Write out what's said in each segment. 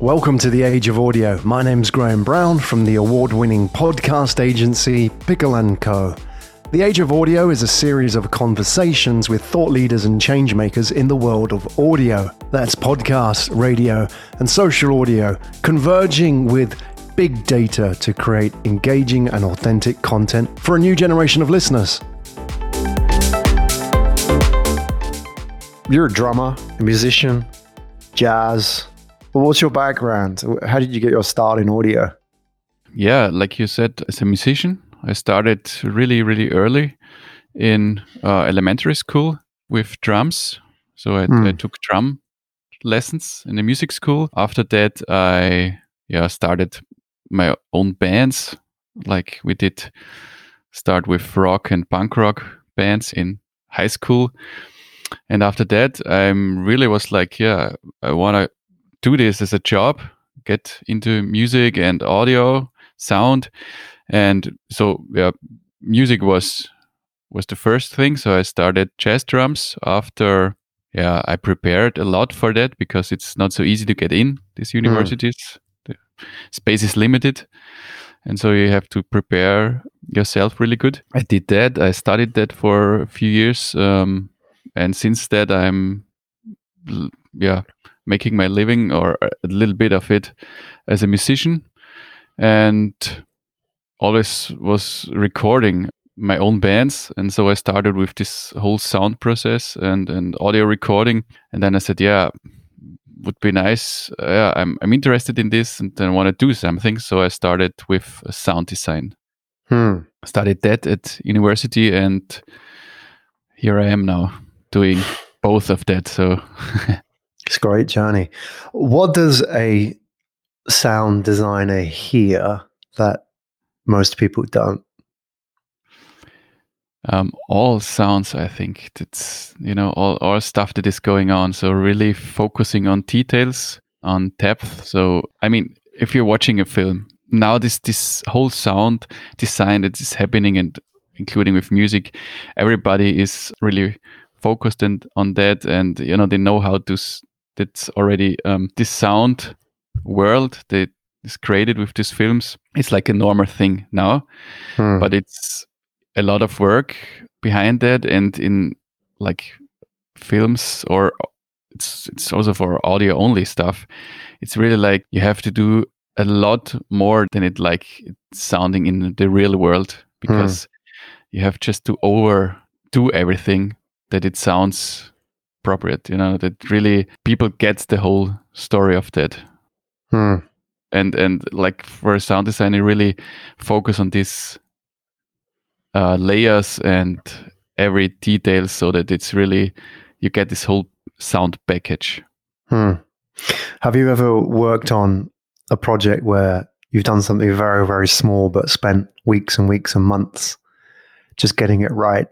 Welcome to the Age of Audio. My name's Graham Brown from the award-winning podcast agency Pickle & Co. The Age of Audio is a series of conversations with thought leaders and changemakers in the world of audio. That's podcasts, radio, and social audio, converging with big data to create engaging and authentic content for a new generation of listeners. You're a drummer, a musician, jazz, well, what's your background? How did you get your start in audio? Yeah, like you said, as a musician, I started really, really early in uh, elementary school with drums. So I, mm. I, took drum lessons in the music school. After that, I yeah started my own bands. Like we did start with rock and punk rock bands in high school. And after that, I really was like, yeah, I want to do this as a job, get into music and audio, sound, and so yeah, music was was the first thing. So I started jazz drums after. Yeah, I prepared a lot for that because it's not so easy to get in these hmm. universities. Mm. The space is limited and so you have to prepare yourself really good. I did that. I studied that for a few years, um, and since that, I'm yeah making my living or a little bit of it as a musician. And always was recording my own bands. And so i started with this whole sound process and and audio recording. And then i said yeah would be nice. Uh, yeah i'm i'm interested in this and then want to do something. So i started with sound design. Hmm. studied that at university and here i am now doing both of that. So It's a great journey. What does a sound designer hear that most people don't? Um, all sounds, I think. It's you know all all stuff that is going on. So really focusing on details, on depth. So I mean, if you're watching a film now, this this whole sound design that is happening, and including with music, everybody is really focused and on that, and you know they know how to that's already um, this sound world that is created with these films it's like a normal thing now hmm. but it's a lot of work behind that and in like films or it's it's also for audio only stuff it's really like you have to do a lot more than it like sounding in the real world hmm. because hmm. you have just to overdo everything that it sounds appropriate you know that really people get the whole story of that hmm. and and like for a sound designer really focus on these uh, layers and every detail so that it's really you get this whole sound package hmm. have you ever worked on a project where you've done something very very small but spent weeks and weeks and months just getting it right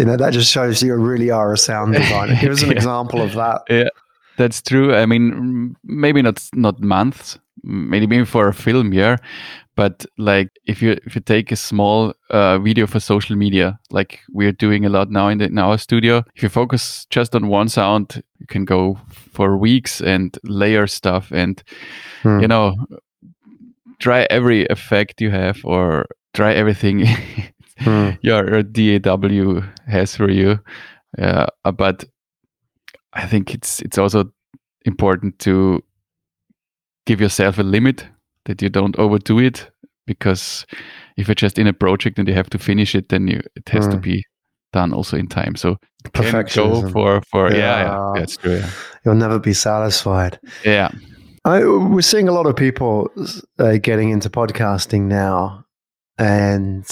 you know that just shows you really are a sound designer give us an yeah. example of that yeah that's true i mean maybe not not months maybe for a film yeah but like if you if you take a small uh, video for social media like we're doing a lot now in, the, in our studio if you focus just on one sound you can go for weeks and layer stuff and hmm. you know try every effect you have or try everything hmm. your DAW has for you. Uh, but I think it's it's also important to give yourself a limit that you don't overdo it because if you're just in a project and you have to finish it, then you, it has to hmm. be done also in time. So perfection for for yeah, yeah, yeah that's true. Yeah. You'll never be satisfied. Yeah. I, we're seeing a lot of people uh, getting into podcasting now, and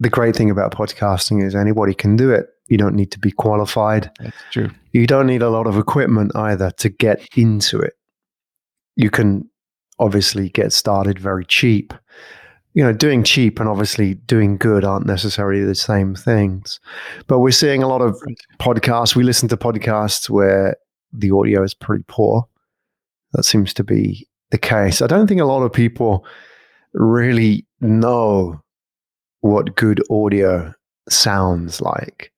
the great thing about podcasting is anybody can do it. You don't need to be qualified. That's true. You don't need a lot of equipment either to get into it. You can obviously get started very cheap. You know, doing cheap and obviously doing good aren't necessarily the same things. But we're seeing a lot of podcasts. We listen to podcasts where the audio is pretty poor. That seems to be the case. I don't think a lot of people really know what good audio sounds like.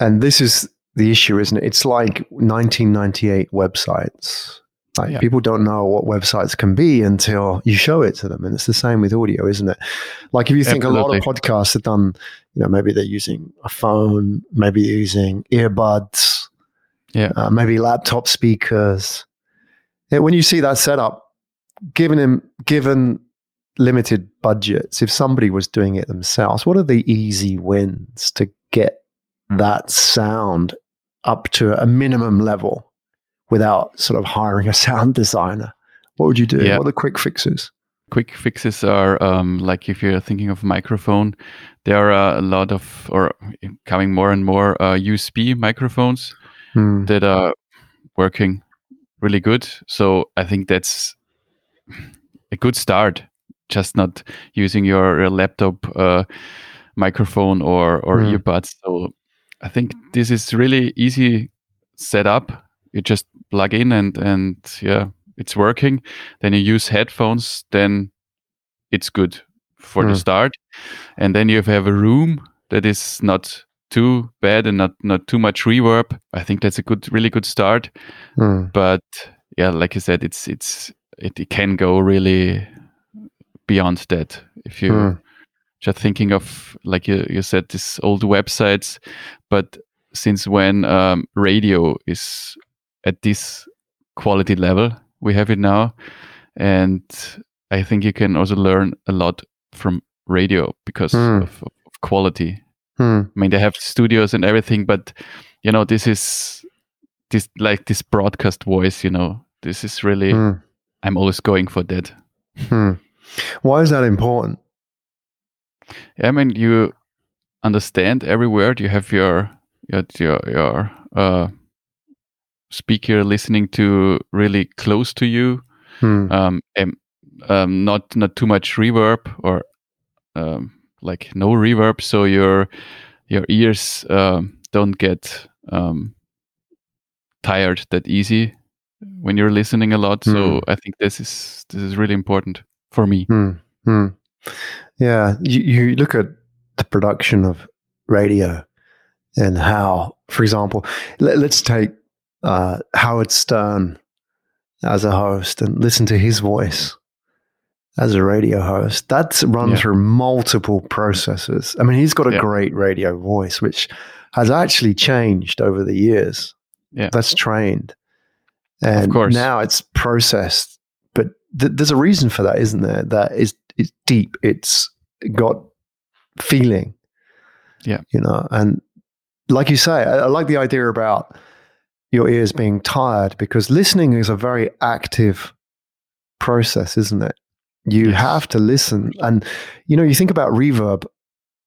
And this is the issue, isn't it? It's like 1998 websites. Like Yeah. people don't know what websites can be until you show it to them, and it's the same with audio, isn't it? Like if you think a lot of podcasts are done, you know, maybe they're using a phone, maybe they're using earbuds, Yeah. uh, maybe laptop speakers. When you see that setup, given him given limited budgets, if somebody was doing it themselves, what are the easy wins to get that sound up to a minimum level without sort of hiring a sound designer? What would you do? Yeah. What are the quick fixes? quick fixes are um, like if you're thinking of microphone, there are a lot of or coming more and more uh, USB microphones Hmm. that are working really good. So I think that's a good start. Just not using your, your laptop uh, microphone or or Mm. earbuds. So I think this is really easy setup. You just plug in and and yeah, it's working. Then you use headphones. Then it's good for the Mm. start. And then you have a room that is not too bad and not not too much reverb. I think that's a good, really good start. Hmm. But yeah, like I said, it's it's it, it can go really beyond that if you Hmm. just thinking of like you, you said these old websites but since when um, radio is at this quality level we have it now and i think you can also learn a lot from radio because Hmm. of, of quality Hmm. i mean they have studios and everything but you know this is this like this broadcast voice you know this is really Hmm. i'm always going for that Hmm. Why is that important? I mean, you understand every word. You have your your your, your uh, speaker listening to really close to you. Hmm. Um, and, um, not not too much reverb or um, like no reverb, so your your ears um, don't get um, tired that easy when you're listening a lot. So I think this is this is really important for me. Hmm. Hmm. Yeah, you, you look at the production of radio and how, for example, let, us take uh, Howard Stern as a host and listen to his voice as a radio host. That's run Yeah. through multiple processes. I mean, he's got a Yeah. great radio voice, which has actually changed over the years. Yeah. That's trained. And course. now it's processed. Th- there's a reason for that, isn't there? That is it's deep. It's got feeling. Yeah. You know, and like you say, I, I like the idea about your ears being tired because listening is a very active process, isn't it? You Yes. have to listen. And, you know, you think about reverb,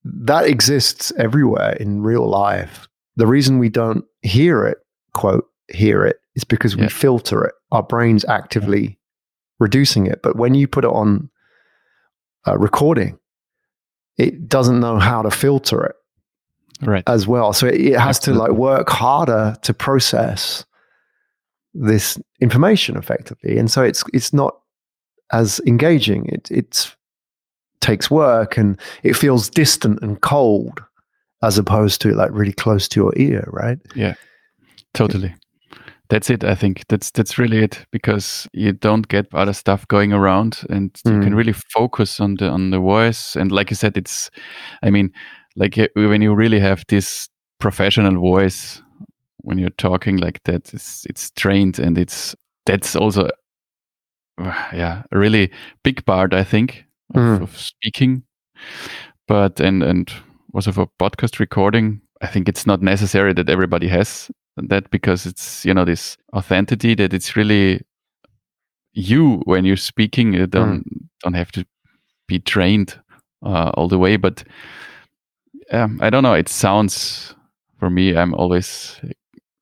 that exists everywhere in real life. The reason we don't hear it, quote, hear it, is because we filter it. Our brain's actively reducing it. But when you put it on a recording, it doesn't know how to filter it Right. as well. So it, it has to like work harder to process this information effectively, and so it's it's not as engaging. It it takes work and it feels distant and cold as opposed to like really close to your ear, right? Yeah. Totally. That's it. I think that's that's really it because you don't get other stuff going around, and you can Mm. really focus on the on the voice. And like you said, it's, I mean, like uh, when you really have this professional voice when you're talking like that, it's it's trained, and it's that's also, yeah, a really big part I think of, Mm. of speaking. But and and also for podcast recording, I think it's not necessary that everybody has that because it's you know this authenticity that it's really you when you're speaking you don't don't have to be trained uh, all the way but um, i don't know it sounds for me i'm always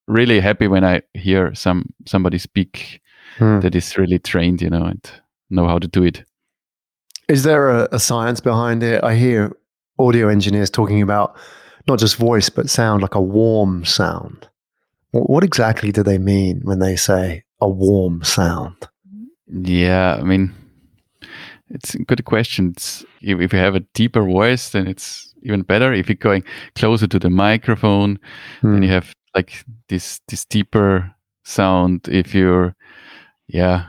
really happy when i hear some somebody speak Hmm. that is really trained you know and know how to do it Is there a, a science behind it? I hear audio engineers talking about not just voice but sound, like a warm sound. Wh- What exactly do they mean when they say a warm sound? Yeah, I mean, it's a good question. It's, if, if you have a deeper voice, then it's even better. If you're going closer to the microphone, Hmm. then you have like this this deeper sound. If you're yeah,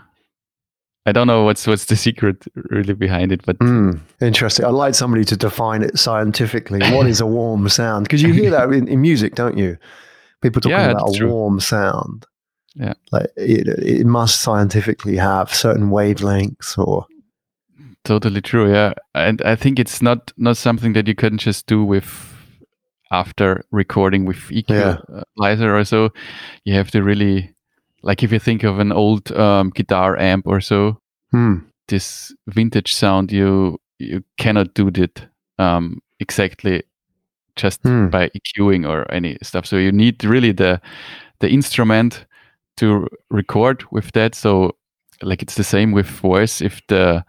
I don't know what's what's the secret really behind it, but mm, interesting. I'd like somebody to define it scientifically. What is a warm sound? Because you hear that in, in, music, don't you? People talking yeah, about a true. warm sound. Yeah, like it, it must scientifically have certain wavelengths or. Totally true. Yeah, and I think it's not not something that you can just do with after recording with equalizer yeah. or so. You have to really like if you think of an old um, guitar amp or so, hmm. this vintage sound you you cannot do it um, exactly just hmm. by EQing or any stuff. So you need really the the instrument to record with that. So like it's the same with voice. If the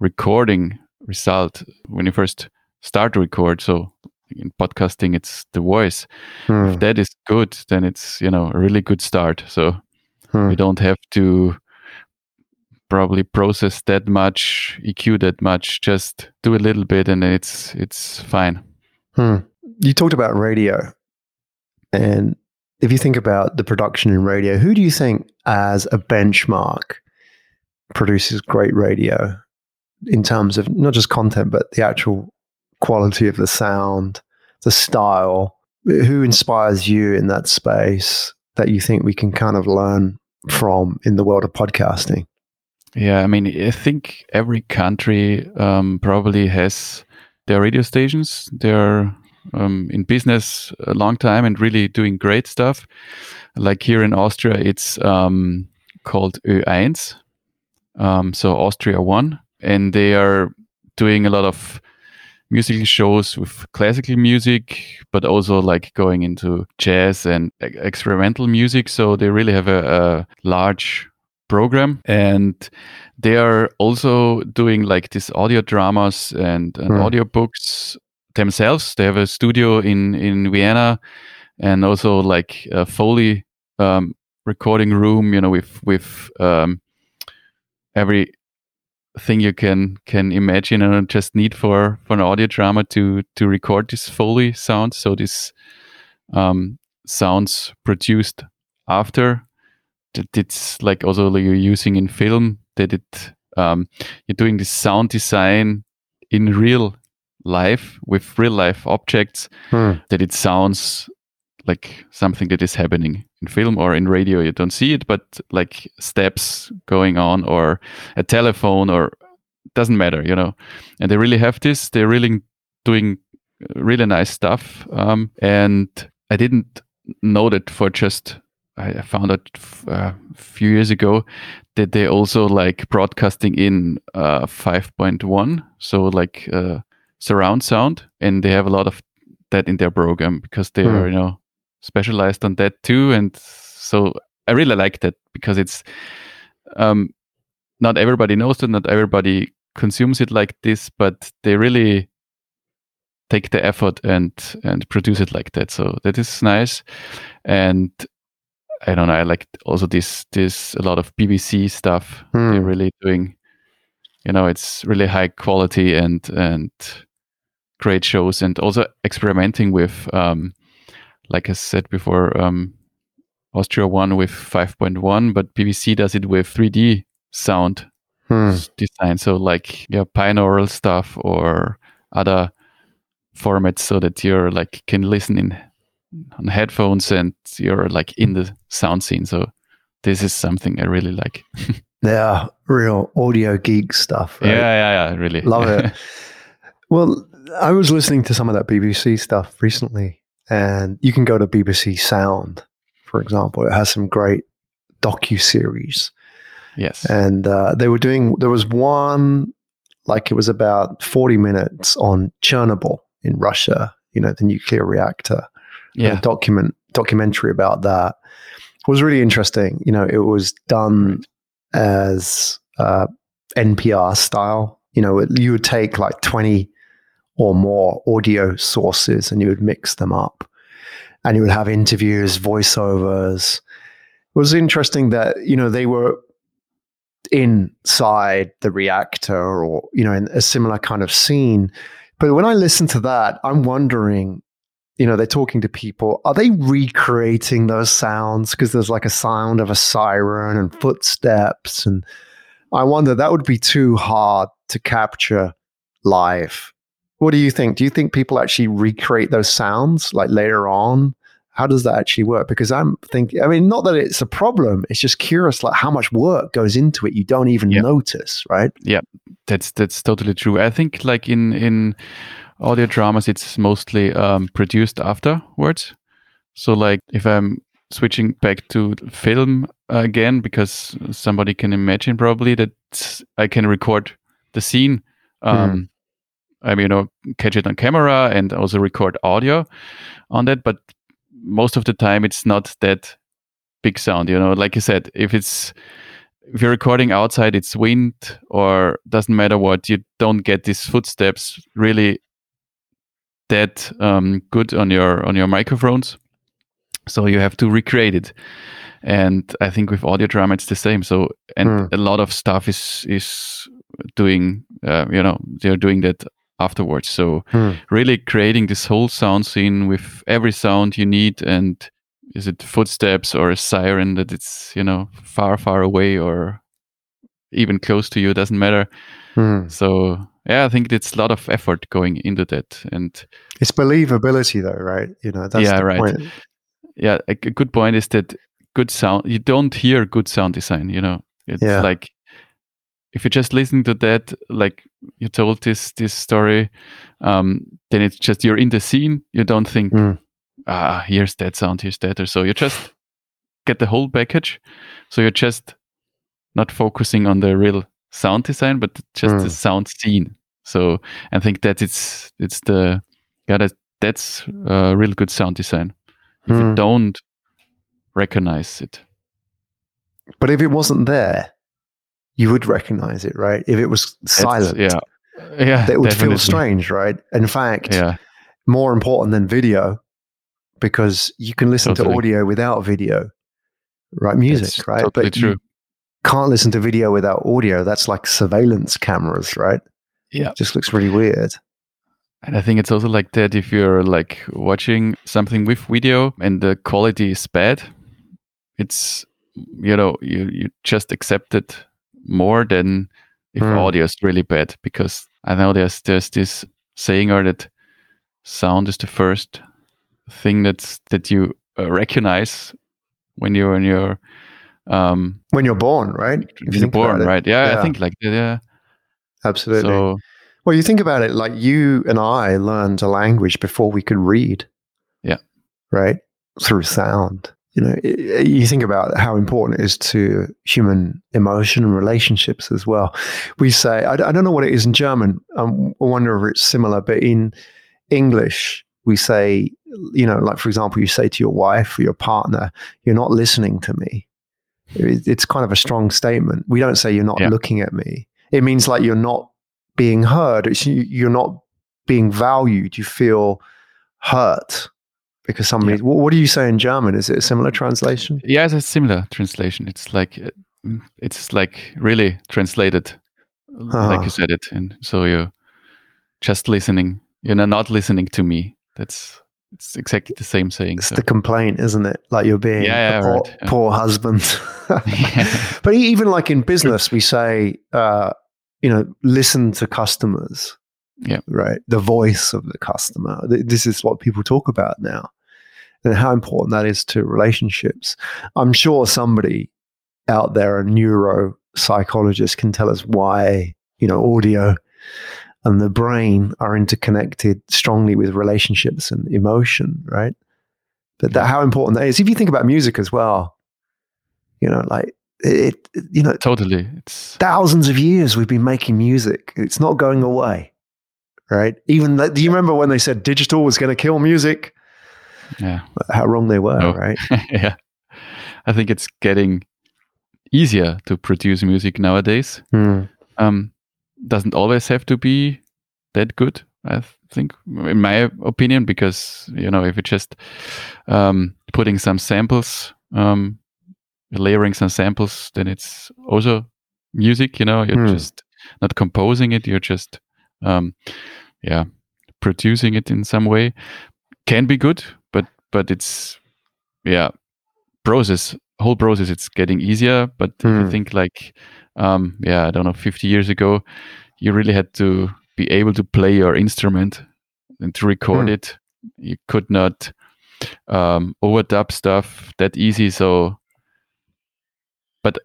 recording result when you first start to record, so in podcasting it's the voice. Hmm. If that is good, then it's you know a really good start. So Hmm. We don't have to probably process that much, EQ that much. Just do a little bit, and it's it's fine. Hmm. You talked about radio, and if you think about the production in radio, who do you think, as a benchmark, produces great radio in terms of not just content but the actual quality of the sound, the style? Who inspires you in that space? that you think we can kind of learn from in the world of podcasting? Yeah, I mean, I think every country um, probably has their radio stations. They're um, in business a long time and really doing great stuff. Like here in Austria, it's um, called Ö1, um, so Austria One, and they are doing a lot of musical shows with classical music, but also like going into jazz and experimental music. So they really have a, a large program and they are also doing like these audio dramas and, and mm. audio books themselves. They have a studio in, in Vienna and also like a Foley um, recording room, you know, with, with um, every thing you can can imagine and just need for for an audio drama to to record this foley sound so this um, sounds produced after that it's like also like you're using in film that it um, you're doing this sound design in real life with real life objects hmm. that it sounds like something that is happening in film or in radio. You don't see it but like steps going on or a telephone or doesn't matter you know? And they really have this. They're really doing really nice stuff. Um, and i didn't know that for just i found out uh, a few years ago that they also like broadcasting in uh, 5.1 so like uh, surround sound and they have a lot of that in their program because they mm. are you know specialized on that too. And so I really like that because it's um, not everybody knows it, not everybody consumes it like this, but they really take the effort and and produce it like that. So that is nice. And I don't know. I like also this this a lot of BBC stuff. Hmm. They're really doing. You know, it's really high quality and and great shows, and also experimenting with um, like I said before, um, Austria One with 5.1, but BBC does it with 3D sound hmm. design. So like yeah, binaural stuff or other formats so that you're like can listen in on headphones and you're like in the sound scene. So this is something I really like. yeah, real audio geek stuff. Right? Yeah, yeah, yeah, really. Love it. well, I was listening to some of that BBC stuff recently and you can go to BBC Sound, for example. It has some great docu series. Yes, and uh, they were doing. There was one like it was about forty minutes on Chernobyl in Russia. You know, the nuclear reactor. Yeah, document documentary about that it was really interesting. You know, it was done as uh, NPR style. You know, you would take like twenty or more audio sources and you would mix them up and you would have interviews, voiceovers. It was interesting that, you know, they were inside the reactor or, you know, in a similar kind of scene. But when I listen to that, I'm wondering you know, they're talking to people. Are they recreating those sounds? Because there's like a sound of a siren and footsteps. And I wonder that would be too hard to capture live. What do you think? Do you think people actually recreate those sounds like later on? How does that actually work? Because I'm thinking, I mean, not that it's a problem. It's just curious, like how much work goes into it. You don't even Yeah. notice, right? Yeah, that's that's totally true. I think like in in audio dramas, it's mostly um, produced afterwards. So like if I'm switching back to film again, because somebody can imagine probably that I can record the scene. Um, I mean, you know, catch it on camera and also record audio on that. But most of the time, it's not that big sound. You know, like you said, if it's if you're recording outside, it's wind or doesn't matter what, you don't get these footsteps really that um, good on your on your microphones. So you have to recreate it. And I think with audio drama it's the same. So and Hmm. a lot of stuff is is doing uh, you know they're doing that afterwards. So Hmm. really creating this whole sound scene with every sound you need and is it footsteps or a siren that it's you know far far away or even close to you it doesn't matter Hmm. so yeah i think it's a lot of effort going into that and It's believability, though, right? You know, that's Yeah, the right. point. yeah a, a good point is that good sound you don't hear good sound design you know it's Yeah. like if you just listen to that like you told this this story um then it's just you're in the scene you don't think Mm. ah here's that sound here's that or so you just get the whole package so you're just not focusing on the real sound design but just the Mm. sound scene so i think that it's it's the yeah that, that's uh, real good sound design if you Mm. don't recognize it But if it wasn't there, you would recognize it, right? If it was silent, yeah yeah that would feel strange, right? In fact, yeah more important than video because you can listen to audio without video, right? Music, That's right? totally but true. you can't listen to video without audio. That's like surveillance cameras, right? Yeah. Just looks really weird. And I think it's also like that if you're like watching something with video and the quality is bad, it's you know, you, you just accept it more than if Hmm. audio is really bad because I know there's there's this saying or that sound is the first thing that's that you uh, recognize when you're when you're um When you're born, right? If you you're born, right? Yeah, Yeah. I think like yeah. Absolutely. So Well, you think about it like you and I learned a language before we could read. Yeah. Right? Through sound. You know, i- you think about how important it is to human emotion and relationships as well. We say, I, I don't know what it is in German. Um, I wonder if it's similar, but in English, we say, you know, like for example, you say to your wife or your partner, you're not listening to me. It- It's kind of a strong statement. We don't say you're not Yeah. looking at me. It means like you're not being heard. It's, you're not being valued. You feel hurt because somebody. What, what do you say in German? Is it a similar translation? Yeah, it's a similar translation. It's like uh, it's like really translated, like Ah. you said it, and so you're just listening. You're not- listening to me. That's it's exactly the same saying. It's So. the complaint, isn't it? Like you're being Yeah, yeah, a poor, right, yeah. poor husband. but even like in business, we say, uh, you know, listen to customers. Yeah. Right. The voice of the customer. This is what people talk about now, and how important that is to relationships. I'm sure somebody out there, a neuropsychologist, can tell us why you know audio and the brain are interconnected strongly with relationships and emotion, right? But that, how important that is. If you think about music as well, you know, like it, it- you know, totally. It's thousands of years we've been making music. It's not going away, right? Even do you remember when they said digital was going to kill music? Yeah, How wrong they were, No. right? yeah. I think it's getting easier to produce music nowadays. Hmm. um, doesn't always have to be that good. I think, in my opinion, because you know, if you're just um, putting some samples, um, layering some samples, then it's also music. You know, you're Hmm. just not composing it. You're just, um, yeah, producing it in some way. can be good, but it's yeah process whole process it's getting easier. But Hmm. I think like um, yeah I don't know 50 years ago you really had to be able to play your instrument and to record Hmm. it. You could not um, overdub stuff that easy. So, but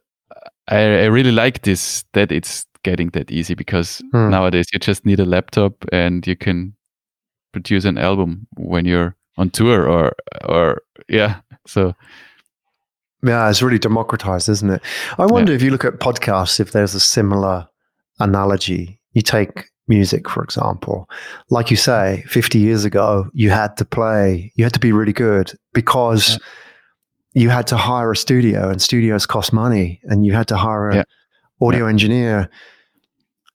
I, I really like this that it's getting that easy because Hmm. nowadays you just need a laptop and you can produce an album when you're on tour or or yeah. So Yeah, it's really democratized, isn't it? I wonder if you look at podcasts, if there's a similar analogy. You take music, for example. Like you say, 50 years ago, you had to play, you had to be really good because you had to hire a studio and studios cost money and you had to hire an Yeah. audio engineer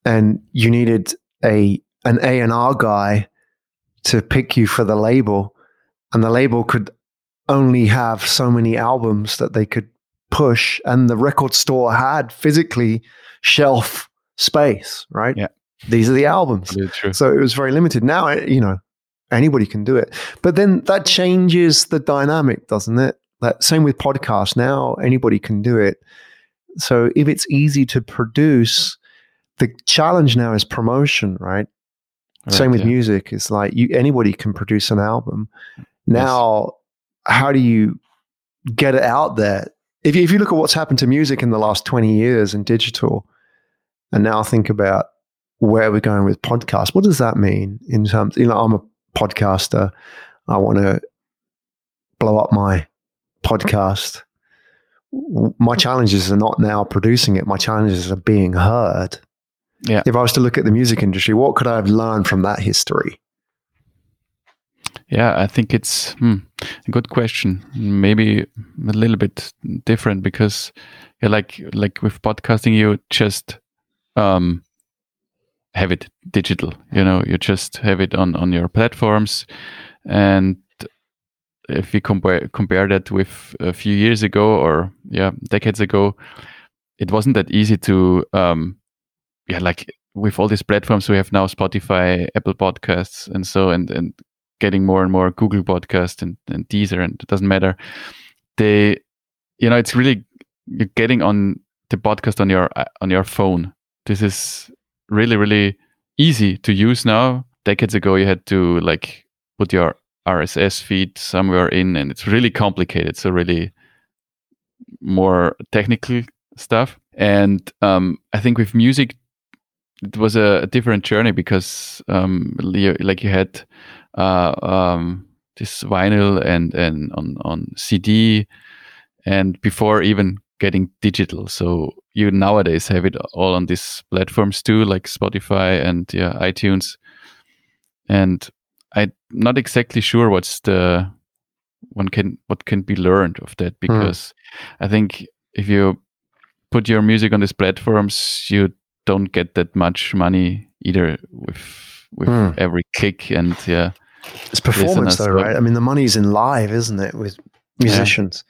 and you needed a an A&R guy to pick you for the label and the label could only have so many albums that they could push and the record store had physically shelf space right? Yeah. these are the albums. So it was very limited. Now eh, you know anybody can do it. But then that changes the dynamic doesn't it? That same with podcasts. Now anybody can do it. So if it's easy to produce the challenge now is promotion right? Same with yeah. music. It's like you anybody can produce an album. Now, how do you get it out there? If you, if you look at what's happened to music in the last 20 years in digital, and now think about where we're going with podcasts, what does that mean in terms, you know, I'm a podcaster. I want to blow up my podcast. My hmm. challenges are not now producing it. My challenges are being heard. Yeah. If I was to look at the music industry, what could I have learned from that history? Yeah, I think it's hmm, a good question. Maybe a little bit different because, yeah, like like with podcasting, you just um, have it digital. You know, you just have it on on your platforms, and if we compare compare that with a few years ago or yeah decades ago, it wasn't that easy to um, yeah like with all these platforms we have now Spotify, Apple Podcasts, and so and and getting more and more Google Podcast and, and Deezer, and it doesn't matter. They, you know, it's really you're getting on the podcast on your on your phone. This is really really easy to use now. Decades ago, you had to like put your RSS feed somewhere in, and it's really complicated. So really more technical stuff. And um, I think with music, it was a, a different journey because um, like you had uh, um, this vinyl and and on on CD, and before even getting digital. So you nowadays have it all on these platforms too, like Spotify and yeah iTunes. And I'm not exactly sure what's the one can what can be learned of that because I think if you put your music on these platforms, you don't get that much money either with with Hmm. every click and yeah It's performance, though, right? I mean, the money's in live, isn't it? With musicians,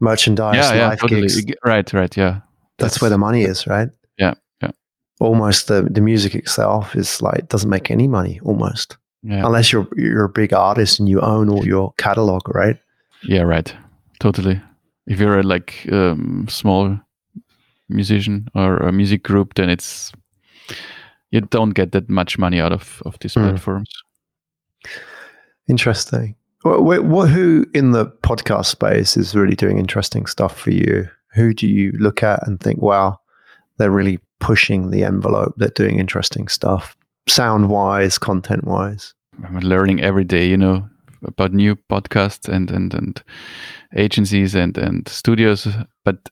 merchandise, yeah yeah live totally gigs. Right right yeah That's where the money is, right? Yeah, yeah. Almost the the music itself is like doesn't make any money almost yeah unless you're you're a big artist and you own all your catalog, right? yeah right totally if you're a like um, small musician or a music group then it's you don't get that much money out of of these Hmm. platforms Interesting. What, what, what who in the podcast space is really doing interesting stuff for you? Who do you look at and think, wow, they're really pushing the envelope. They're doing interesting stuff, sound wise, content wise. I'm learning every day, you know, about new podcasts and and and agencies and and studios. But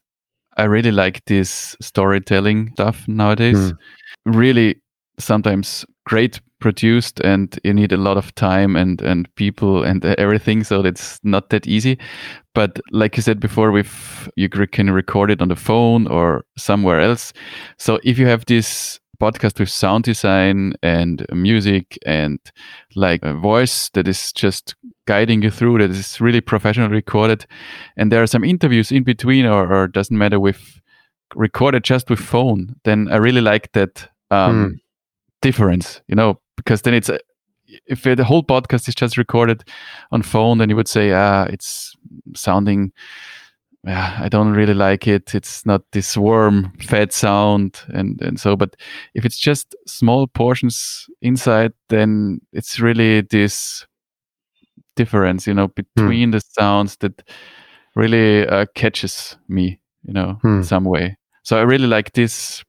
I really like this storytelling stuff nowadays. Hmm. Really, sometimes great produced, and you need a lot of time and and people and everything. So it's not that easy. But like you said before, with you can record it on the phone or somewhere else. So if you have this podcast with sound design and music and like a voice that is just guiding you through that is really professionally recorded and there are some interviews in between or, or doesn't matter with recorded just with phone then i really like that um, difference you know because then it's a, if the whole podcast is just recorded on phone, then you would say, ah, it's sounding yeah, I don't really like it. It's not this warm, fed sound, and and so. But if it's just small portions inside, then it's really this difference, you know, hmm. between mm. the sounds that really uh, catches me, you know, mm. in some way. So I really like these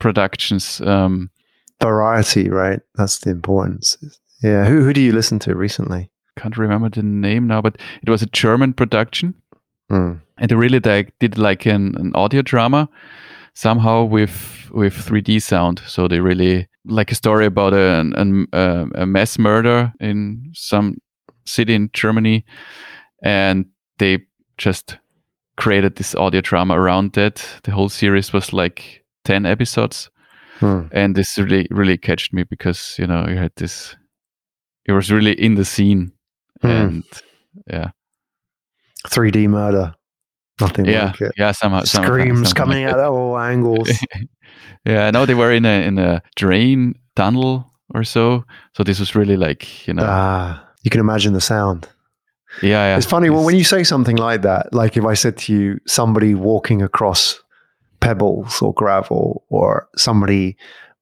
productions. Um, Variety, right? That's the importance. Yeah. Who who do you listen to recently? Can't remember the name now, but it was a German production Mm. And they really like, did like an, an audio drama somehow with with 3D sound. So they really like a story about a, an, a, a mass murder in some city in Germany, and they just created this audio drama around that. The whole series was like ten episodes, hmm. and this really really catched me because you know you had this. It was really in the scene, hmm. and yeah, 3D murder. Nothing yeah, like it. Yeah, somehow screams coming like out of all angles. yeah, I know they were in a in a drain tunnel or so. So this was really like you know. Ah, you can imagine the sound. Yeah, yeah. It's funny it's, when you say something like that. Like if I said to you, somebody walking across pebbles or gravel, or somebody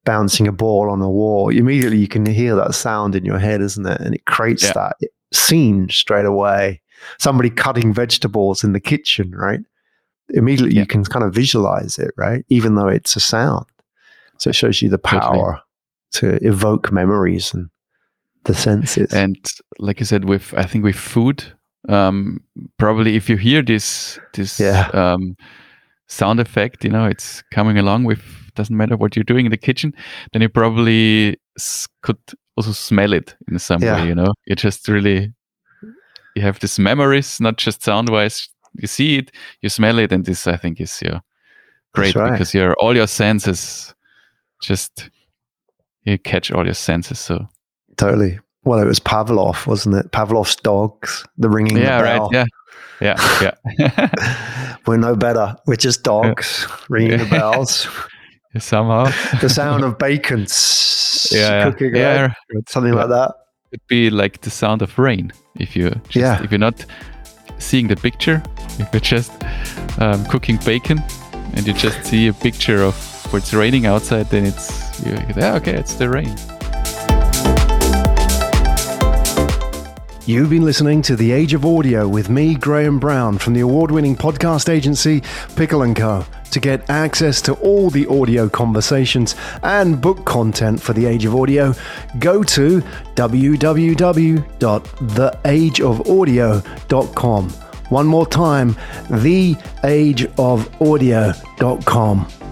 bouncing a ball on a wall, immediately you can hear that sound in your head, isn't it? And it creates yeah. that scene straight away somebody cutting vegetables in the kitchen, right? Immediately yeah. you can kind of visualize it, right? Even though it's a sound. So it shows you the power totally. to evoke memories and the senses. And like I said, with I think with food, um, probably if you hear this this yeah. um, sound effect, you know, it's coming along with doesn't matter what you're doing in the kitchen, then you probably could also smell it in some yeah. way, you know. You just really you have these memories, not just sound wise. You see it, you smell it, and this I think is yeah, great right. because your all your senses just you catch all your senses. So totally. Well, it was Pavlov, wasn't it? Pavlov's dogs, the ringing. Yeah, the right. Yeah, yeah, yeah. We're no better. We're just dogs yeah. ringing the bells. Somehow, the sound of bacon yeah, cooking, yeah, something like that. It'd be like the sound of rain if you just, yeah. if you're not seeing the picture, if you're just um, cooking bacon and you just see a picture of where it's raining outside, then it's yeah, okay, it's the rain. You've been listening to The Age of Audio with me, Graham Brown, from the award winning podcast agency Pickle & Co. To get access to all the audio conversations and book content for The Age of Audio, go to www.theageofaudio.com. One more time, theageofaudio.com.